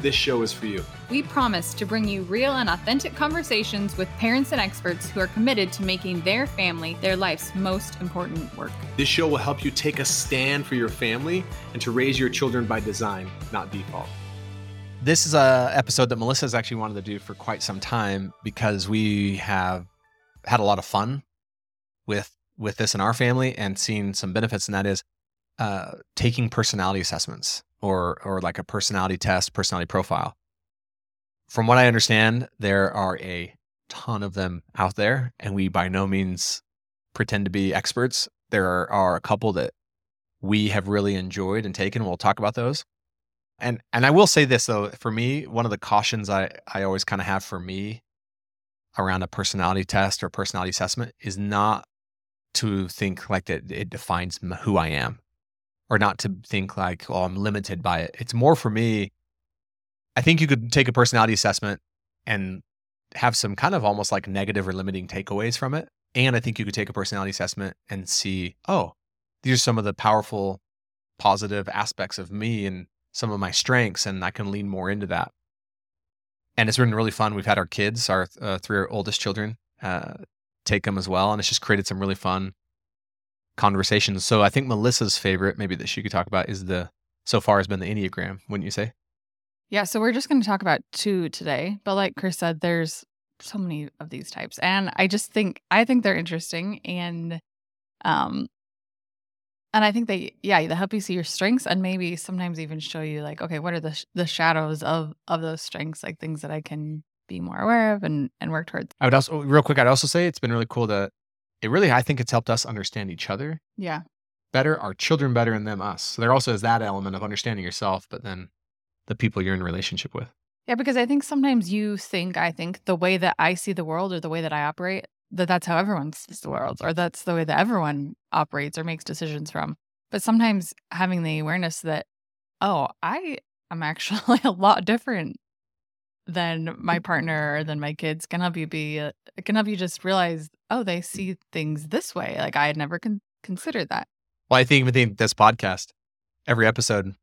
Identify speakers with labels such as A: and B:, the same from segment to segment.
A: this show is for you.
B: We promise to bring you real and authentic conversations with parents and experts who are committed to making their family their life's most important work.
A: This show will help you take a stand for your family and to raise your children by design, not default.
C: This is a episode that Melissa has actually wanted to do for quite some time because we have had a lot of fun with with this in our family and seen some benefits, and that is uh, taking personality assessments or or like a personality test, personality profile. From what I understand, there are a ton of them out there, and we by no means pretend to be experts. There are, are a couple that we have really enjoyed and taken. We'll talk about those. And and I will say this though, for me, one of the cautions I I always kind of have for me around a personality test or personality assessment is not to think like that it defines who I am or not to think like, oh, I'm limited by it. It's more for me. I think you could take a personality assessment and have some kind of almost like negative or limiting takeaways from it. And I think you could take a personality assessment and see, oh, these are some of the powerful, positive aspects of me and some of my strengths, and I can lean more into that. And it's been really fun. We've had our kids, our uh, three oldest children, uh, take them as well, and it's just created some really fun conversations. So I think Melissa's favorite, maybe that she could talk about, is the so far has been the Enneagram, wouldn't you say?
B: Yeah, so we're just going to talk about two today, but like Chris said, there's so many of these types, and I just think I think they're interesting, and um, and I think they yeah they help you see your strengths, and maybe sometimes even show you like okay, what are the sh- the shadows of of those strengths, like things that I can be more aware of and and work towards.
C: I would also real quick, I'd also say it's been really cool to it really I think it's helped us understand each other
B: Yeah.
C: better, our children better, and them us. So there also is that element of understanding yourself, but then the people you're in relationship with.
B: Yeah, because I think sometimes you think, I think the way that I see the world or the way that I operate, that that's how everyone sees the world or that's the way that everyone operates or makes decisions from. But sometimes having the awareness that, oh, I am actually a lot different than my partner or than my kids can help you be, uh, can help you just realize, oh, they see things this way. Like I had never con- considered that.
C: Well, I think within this podcast, every episode,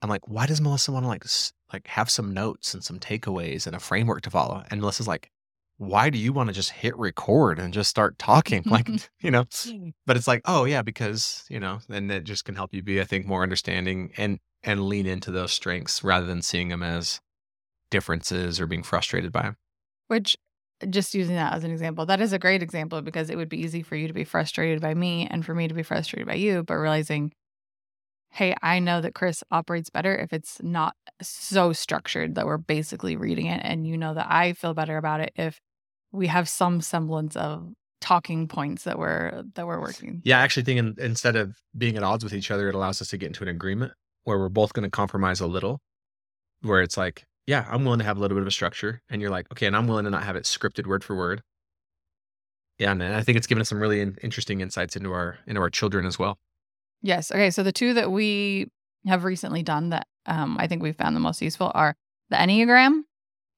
C: I'm like, why does Melissa want to like like have some notes and some takeaways and a framework to follow? And Melissa's like, why do you want to just hit record and just start talking? Like, you know, but it's like, oh yeah, because, you know, then it just can help you be, I think, more understanding and and lean into those strengths rather than seeing them as differences or being frustrated by them.
B: Which, just using that as an example, that is a great example because it would be easy for you to be frustrated by me and for me to be frustrated by you, but realizing, hey, I know that Chris operates better if it's not so structured that we're basically reading it. And you know that I feel better about it if we have some semblance of talking points that we're that we're working.
C: Yeah, I actually think in, instead of being at odds with each other, it allows us to get into an agreement where we're both going to compromise a little, where it's like, yeah, I'm willing to have a little bit of a structure. And you're like, okay, and I'm willing to not have it scripted word for word. Yeah, and I think it's given us some really interesting insights into our into our children as well.
B: Yes. Okay. So the two that we have recently done that um, I think we found the most useful are the Enneagram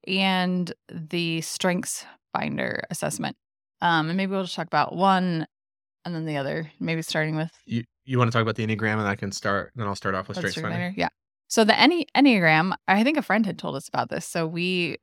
B: and the Strengths Finder assessment. Um, and maybe we'll just talk about one and then the other. Maybe starting with
C: You you want to talk about the Enneagram and I can start then I'll start off with Strengths. Finder.
B: Yeah. So the Enne- Enneagram, I think a friend had told us about this. So we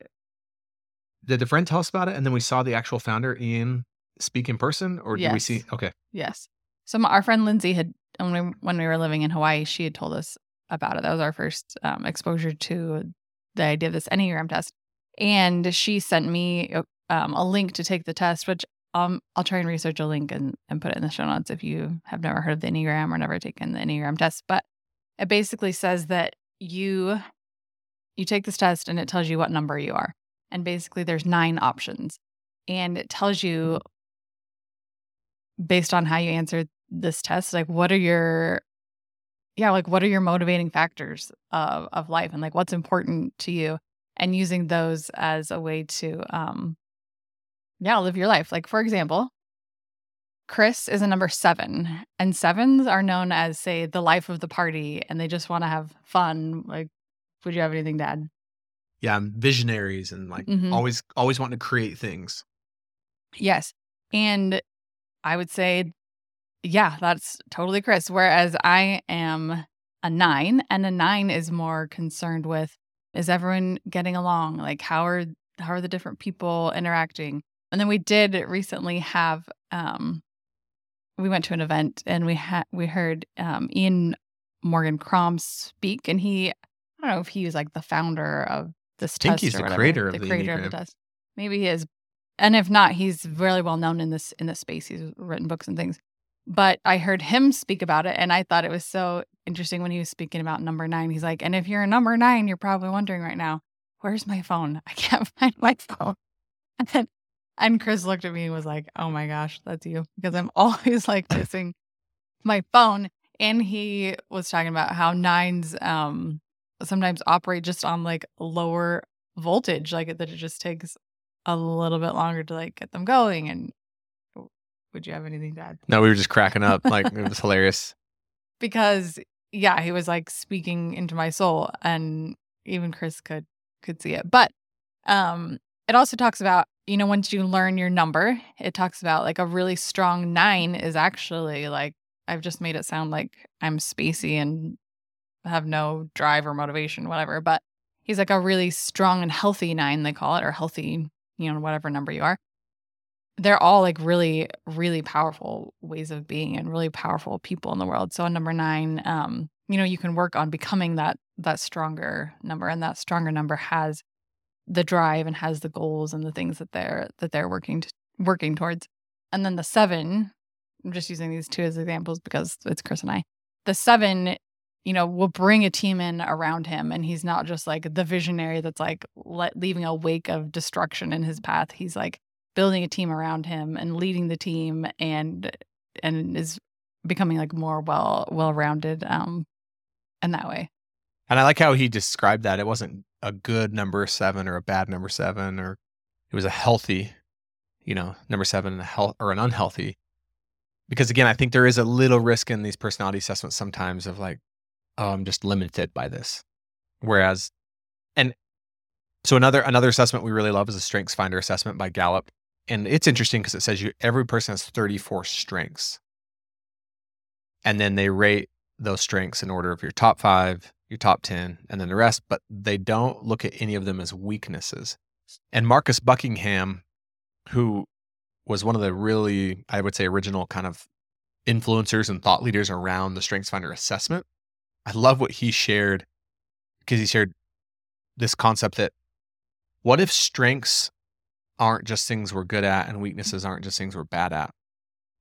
C: Did the friend tell us about it and then we saw the actual founder Ian speak in person or did we see okay.
B: Yes. So my, our friend Lindsay had when we when we were living in Hawaii, she had told us about it. That was our first um, exposure to the idea of this Enneagram test, and she sent me um, a link to take the test, which um, I'll try and research a link and, and put it in the show notes if you have never heard of the Enneagram or never taken the Enneagram test. But it basically says that you you take this test and it tells you what number you are, and basically there's nine options, and it tells you based on how you answered this test like what are your yeah like what are your motivating factors of of life and like what's important to you and using those as a way to um yeah, live your life. Like, for example, Chris is a number seven, and sevens are known as, say, the life of the party, and they just want to have fun. Like, would you have anything to add?
C: Yeah, visionaries and like
B: Mhm.
C: always always wanting to create things.
B: Yes. And I would say, yeah, that's totally Chris. Whereas I am a nine, and a nine is more concerned with is everyone getting along? Like how are how are the different people interacting? And then we did recently have um we went to an event and we had we heard um Ian Morgan Cron speak and he I don't know if he was like the founder of this
C: think
B: test
C: he's
B: or
C: the
B: whatever,
C: creator of
B: the
C: the
B: creator of the test. Maybe he is and if not, he's really well known in this in this space. He's written books and things. But I heard him speak about it, and I thought it was so interesting when he was speaking about number nine. He's like, "And if you're a number nine, you're probably wondering right now, where's my phone? I can't find my phone." And then, and Chris looked at me and was like, "Oh my gosh, that's you," because I'm always like missing my phone. And he was talking about how nines um sometimes operate just on like lower voltage, like that it just takes a little bit longer to like get them going. And would you have anything to add?
C: No, we were just cracking up. Like it was hilarious.
B: Because yeah, he was like speaking into my soul, and even Chris could could see it. But um, it also talks about you know once you learn your number, it talks about like a really strong nine is actually like I've just made it sound like I'm spacey and have no drive or motivation, whatever. But he's like a really strong and healthy nine, they call it, or healthy, you know, whatever number you are. They're all like really, really powerful ways of being and really powerful people in the world. So number nine, um, you know, you can work on becoming that that stronger number, and that stronger number has the drive and has the goals and the things that they're that they're working to, working towards. And then the seven, I'm just using these two as examples because it's Chris and I. The seven, you know, will bring a team in around him, and he's not just like the visionary that's like let, leaving a wake of destruction in his path. He's like building a team around him and leading the team, and and is becoming like more well well rounded um in that way.
C: And I like how he described that. It wasn't a good number seven or a bad number seven, or it was a healthy, you know, number seven and a health or an unhealthy. Because again, I think there is a little risk in these personality assessments sometimes of like, oh, I'm just limited by this. Whereas, and so another another assessment we really love is a Strengths Finder assessment by Gallup, and it's interesting because it says you every person has 34 strengths, and then they rate those strengths in order of your top five, your top 10, and then the rest, but they don't look at any of them as weaknesses. And Marcus Buckingham, who was one of the really, I would say, original kind of influencers and thought leaders around the Strengths Finder assessment, I love what he shared because he shared this concept that what if strengths aren't just things we're good at and weaknesses aren't just things we're bad at?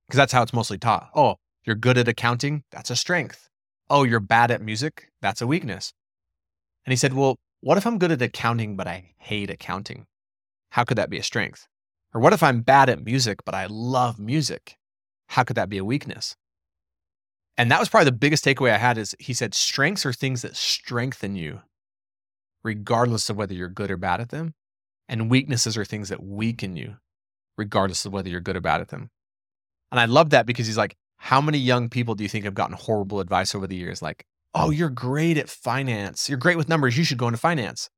C: Because that's how it's mostly taught. Oh, you're good at accounting, that's a strength. Oh, you're bad at music, that's a weakness. And he said, Well, what if I'm good at accounting, but I hate accounting? How could that be a strength? Or what if I'm bad at music, but I love music? How could that be a weakness? And that was probably the biggest takeaway I had is he said strengths are things that strengthen you, regardless of whether you're good or bad at them. And weaknesses are things that weaken you, regardless of whether you're good or bad at them. And I love that because he's like, how many young people do you think have gotten horrible advice over the years? Like, oh, you're great at finance. You're great with numbers. You should go into finance.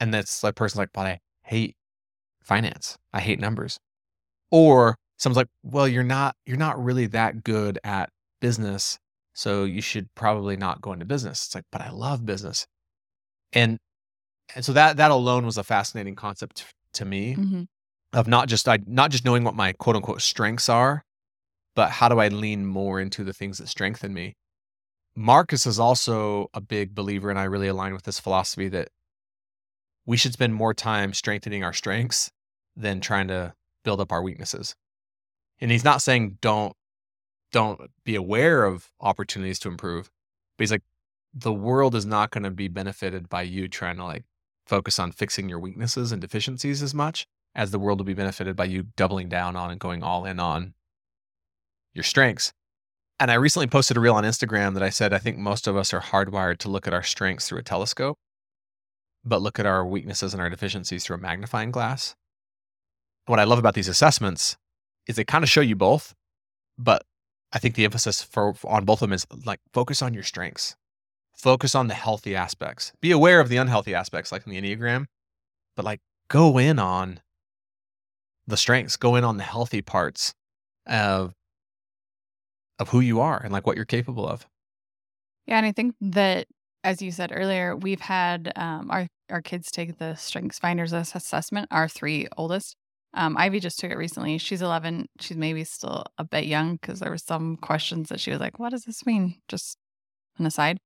C: And that's like person's like, but I hate finance. I hate numbers. Or someone's like, well, you're not you're not really that good at business, so you should probably not go into business. It's like, but I love business. And and so that that alone was a fascinating concept to me
B: Mm-hmm.
C: of not just I not just knowing what my quote unquote strengths are, but how do I lean more into the things that strengthen me? Marcus is also a big believer, and I really align with this philosophy that we should spend more time strengthening our strengths than trying to build up our weaknesses. And he's not saying don't don't be aware of opportunities to improve, but he's like the world is not going to be benefited by you trying to like focus on fixing your weaknesses and deficiencies as much as the world will be benefited by you doubling down on and going all in on your strengths. And I recently posted a reel on Instagram that I said I think most of us are hardwired to look at our strengths through a telescope, but look at our weaknesses and our deficiencies through a magnifying glass. what I love about these assessments is they kind of show you both, but I think the emphasis for on both of them is like focus on your strengths. Focus on the healthy aspects. Be aware of the unhealthy aspects like in the Enneagram, but like go in on the strengths, go in on the healthy parts of of who you are and like what you're capable of.
B: Yeah, and I think that as you said earlier, we've had um, our our kids take the Strengths Finders assessment. Our three oldest. Um, Ivy just took it recently. She's 11. She's maybe still a bit young because there were some questions that she was like, "What does this mean?" Just an aside.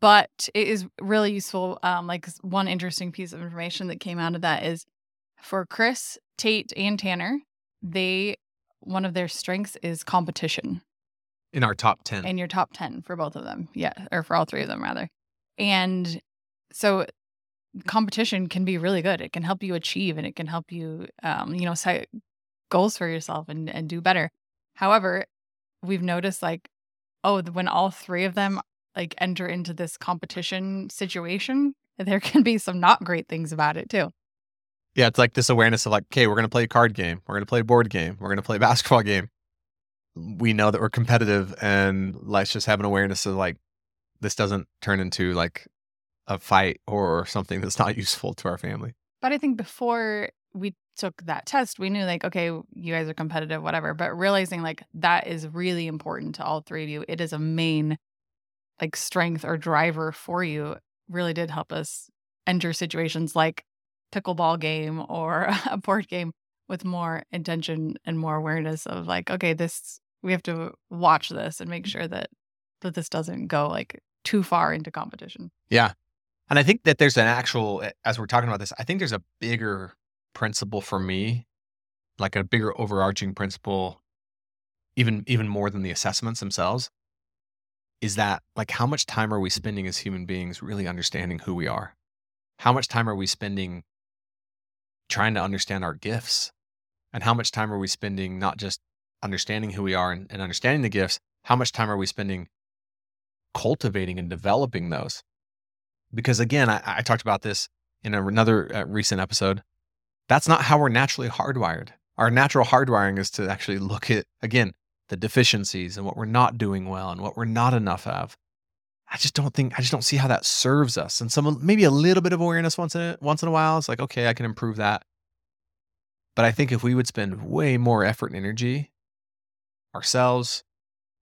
B: But it is really useful. Um, like one interesting piece of information that came out of that is for Chris, Tate, and Tanner, they one of their strengths is competition
C: In our top 10.
B: in your top 10 for both of them. Yeah, or for all three of them, rather. And so competition can be really good. It can help you achieve and it can help you, um, you know, set goals for yourself and, and do better. However, we've noticed like, oh, when all three of them like enter into this competition situation, there can be some not great things about it too.
C: Yeah, it's like this awareness of like, okay, we're going to play a card game. We're going to play a board game. We're going to play a basketball game. We know that we're competitive and let's just have an awareness of like, this doesn't turn into like a fight or something that's not useful to our family.
B: But I think before we took that test, we knew like, okay, you guys are competitive, whatever. But realizing like that is really important to all three of you. It is a main like strength or driver for you. Really did help us enter situations like pickleball game or a board game with more intention and more awareness of like, okay, this we have to watch this and make sure that that this doesn't go like too far into competition.
C: Yeah. And I think that there's an actual, as we're talking about this, I think there's a bigger principle for me, like a bigger overarching principle, even even more than the assessments themselves, is that like how much time are we spending as human beings really understanding who we are? How much time are we spending trying to understand our gifts? And how much time are we spending not just understanding who we are and, and understanding the gifts? How much time are we spending cultivating and developing those? Because again, I, I talked about this in another uh, recent episode. That's not how we're naturally hardwired. Our natural hardwiring is to actually look at, again, the deficiencies and what we're not doing well and what we're not enough of. I just don't think I just don't see how that serves us. And some maybe a little bit of awareness once in a, once in a while. It's like okay, I can improve that. But I think if we would spend way more effort and energy ourselves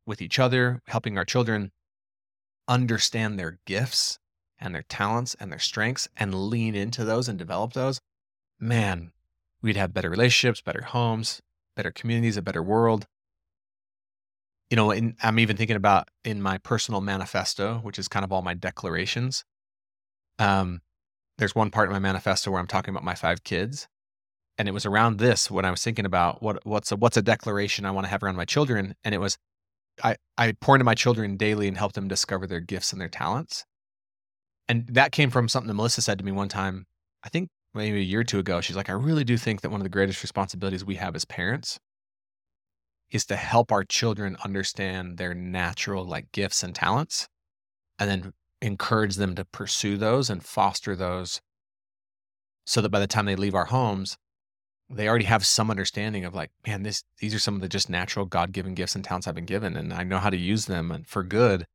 C: with each other, helping our children understand their gifts and their talents and their strengths and lean into those and develop those, man, we'd have better relationships, better homes, better communities, a better world you know, in, I'm even thinking about in my personal manifesto, which is kind of all my declarations. Um, there's one part in my manifesto where I'm talking about my five kids, and it was around this when I was thinking about what what's a what's a declaration I want to have around my children, and it was I I pour into my children daily and help them discover their gifts and their talents, and that came from something that Melissa said to me one time. I think maybe a year or two ago. She's like, I really do think that one of the greatest responsibilities we have as parents is to help our children understand their natural like gifts and talents and then encourage them to pursue those and foster those so that by the time they leave our homes they already have some understanding of like man this these are some of the just natural god-given gifts and talents i've been given and i know how to use them and for good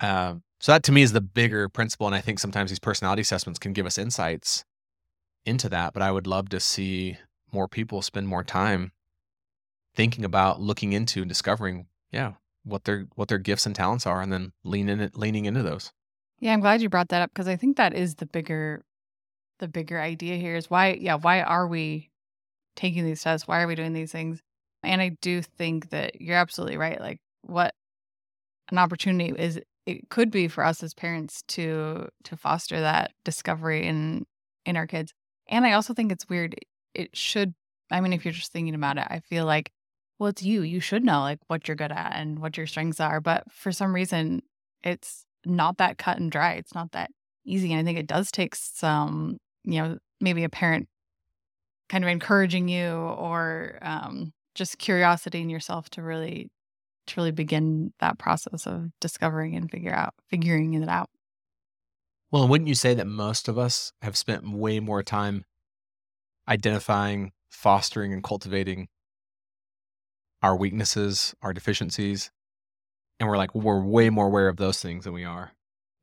C: um, so that to me is the bigger principle and i think sometimes these personality assessments can give us insights into that but i would love to see more people spend more time thinking about looking into and discovering, yeah, what their what their gifts and talents are, and then leaning it, leaning into those.
B: Yeah, I'm glad you brought that up because I think that is the bigger the bigger idea here is why yeah, why are we taking these tests? Why are we doing these things? And I do think that you're absolutely right. Like what an opportunity is it could be for us as parents to to foster that discovery in in our kids. And I also think it's weird. It should I mean if you're just thinking about it, I feel like well, it's you. You should know like what you're good at and what your strengths are. But for some reason, it's not that cut and dry. It's not that easy. And I think it does take some, you know, maybe a parent kind of encouraging you or um, just curiosity in yourself to really to really begin that process of discovering and figure out figuring it out.
C: Well, wouldn't you say that most of us have spent way more time identifying fostering and cultivating our weaknesses, our deficiencies, and we're like we're way more aware of those things than we are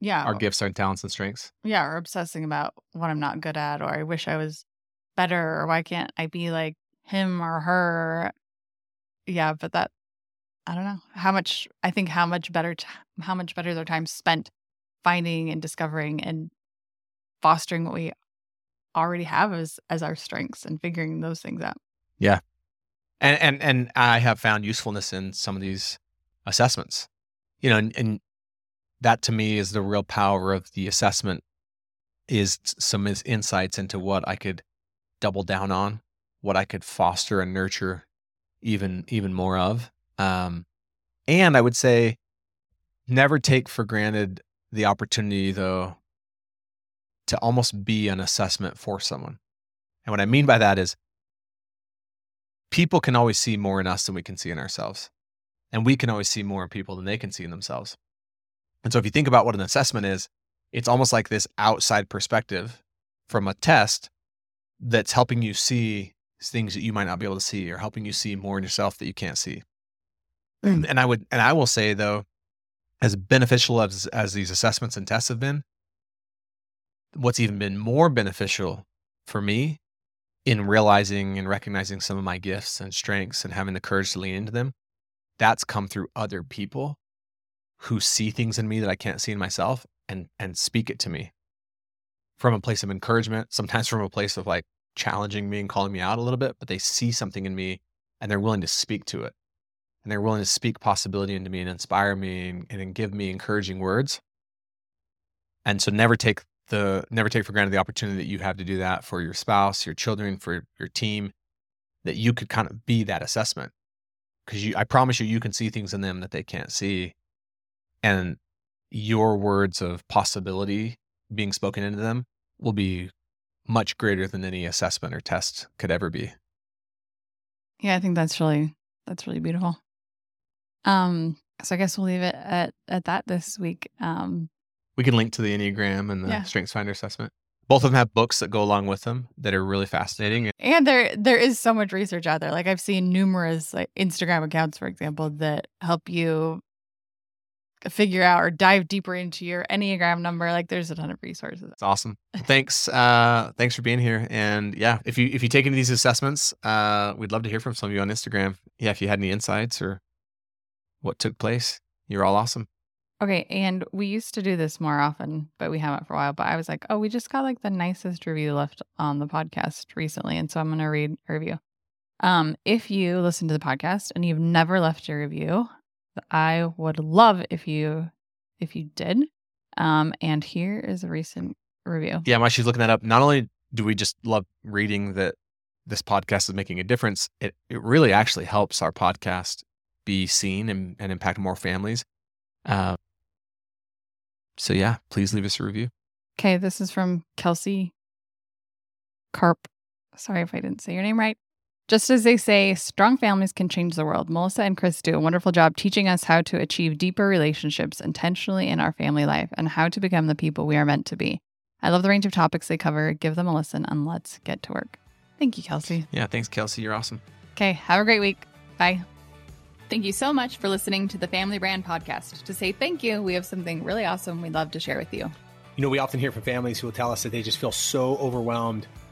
B: Yeah.
C: our gifts, our talents, and strengths.
B: Yeah, or obsessing about what I'm not good at, or I wish I was better, or why can't I be like him or her? Yeah, but that I don't know how much. I think how much better, t- how much better their time spent finding and discovering and fostering what we already have as as our strengths and figuring those things out. Yeah.
C: And and and I have found usefulness in some of these assessments. You know, and, and that to me is the real power of the assessment is some insights into what I could double down on, what I could foster and nurture even even more of. Um, and I would say never take for granted the opportunity though to almost be an assessment for someone. And what I mean by that is people can always see more in us than we can see in ourselves. And we can always see more in people than they can see in themselves. And so if you think about what an assessment is, it's almost like this outside perspective from a test that's helping you see things that you might not be able to see or helping you see more in yourself that you can't see. Hmm. And I would and I will say though, as beneficial as as these assessments and tests have been, what's even been more beneficial for me in realizing and recognizing some of my gifts and strengths and having the courage to lean into them, that's come through other people who see things in me that I can't see in myself and and speak it to me from a place of encouragement, sometimes from a place of like challenging me and calling me out a little bit, but they see something in me and they're willing to speak to it. And they're willing to speak possibility into me and inspire me and, and give me encouraging words. And so never take the never take for granted the opportunity that you have to do that for your spouse, your children, for your team, that you could kind of be that assessment. Because you I promise you you can see things in them that they can't see. And your words of possibility being spoken into them will be much greater than any assessment or test could ever be.
B: Yeah, I think that's really that's really beautiful. Um, so I guess we'll leave it at at that this week. Um,
C: We can link to the Enneagram and the
B: Yeah.
C: Strengths Finder assessment. Both of them have books that go along with them that are really fascinating.
B: and there there is so much research out there. Like I've seen numerous like Instagram accounts, for example, that help you figure out or dive deeper into your Enneagram number. Like there's a ton of resources.
C: It's awesome. Thanks. Uh, thanks for being here. And yeah, if you if you take any of these assessments, uh, we'd love to hear from some of you on Instagram. Yeah, if you had any insights or what took place, you're all awesome.
B: Okay, and we used to do this more often, but we haven't for a while. But I was like, oh, we just got like the nicest review left on the podcast recently, and so I'm gonna read a review. Um, if you listen to the podcast and you've never left a review, I would love if you if you did. Um, and here is a recent review.
C: Yeah, while she's looking that up, not only do we just love reading that this podcast is making a difference, it, it really actually helps our podcast be seen and, and impact more families. Uh, so yeah, please leave us a review.
B: Okay, this is from Kelsey Carp. Sorry if I didn't say your name right. Just as they say, strong families can change the world. Melissa and Chris do a wonderful job teaching us how to achieve deeper relationships intentionally in our family life and how to become the people we are meant to be. I love the range of topics they cover. Give them a listen and let's get to work. Thank you, Kelsey.
C: Yeah, thanks, Kelsey. You're awesome.
B: Okay, have a great week. Bye.
D: Thank you so much for listening to the Family Brand Podcast. To say thank you, we have something really awesome we'd love to share with you.
E: You know, we often hear from families who will tell us that they just feel so overwhelmed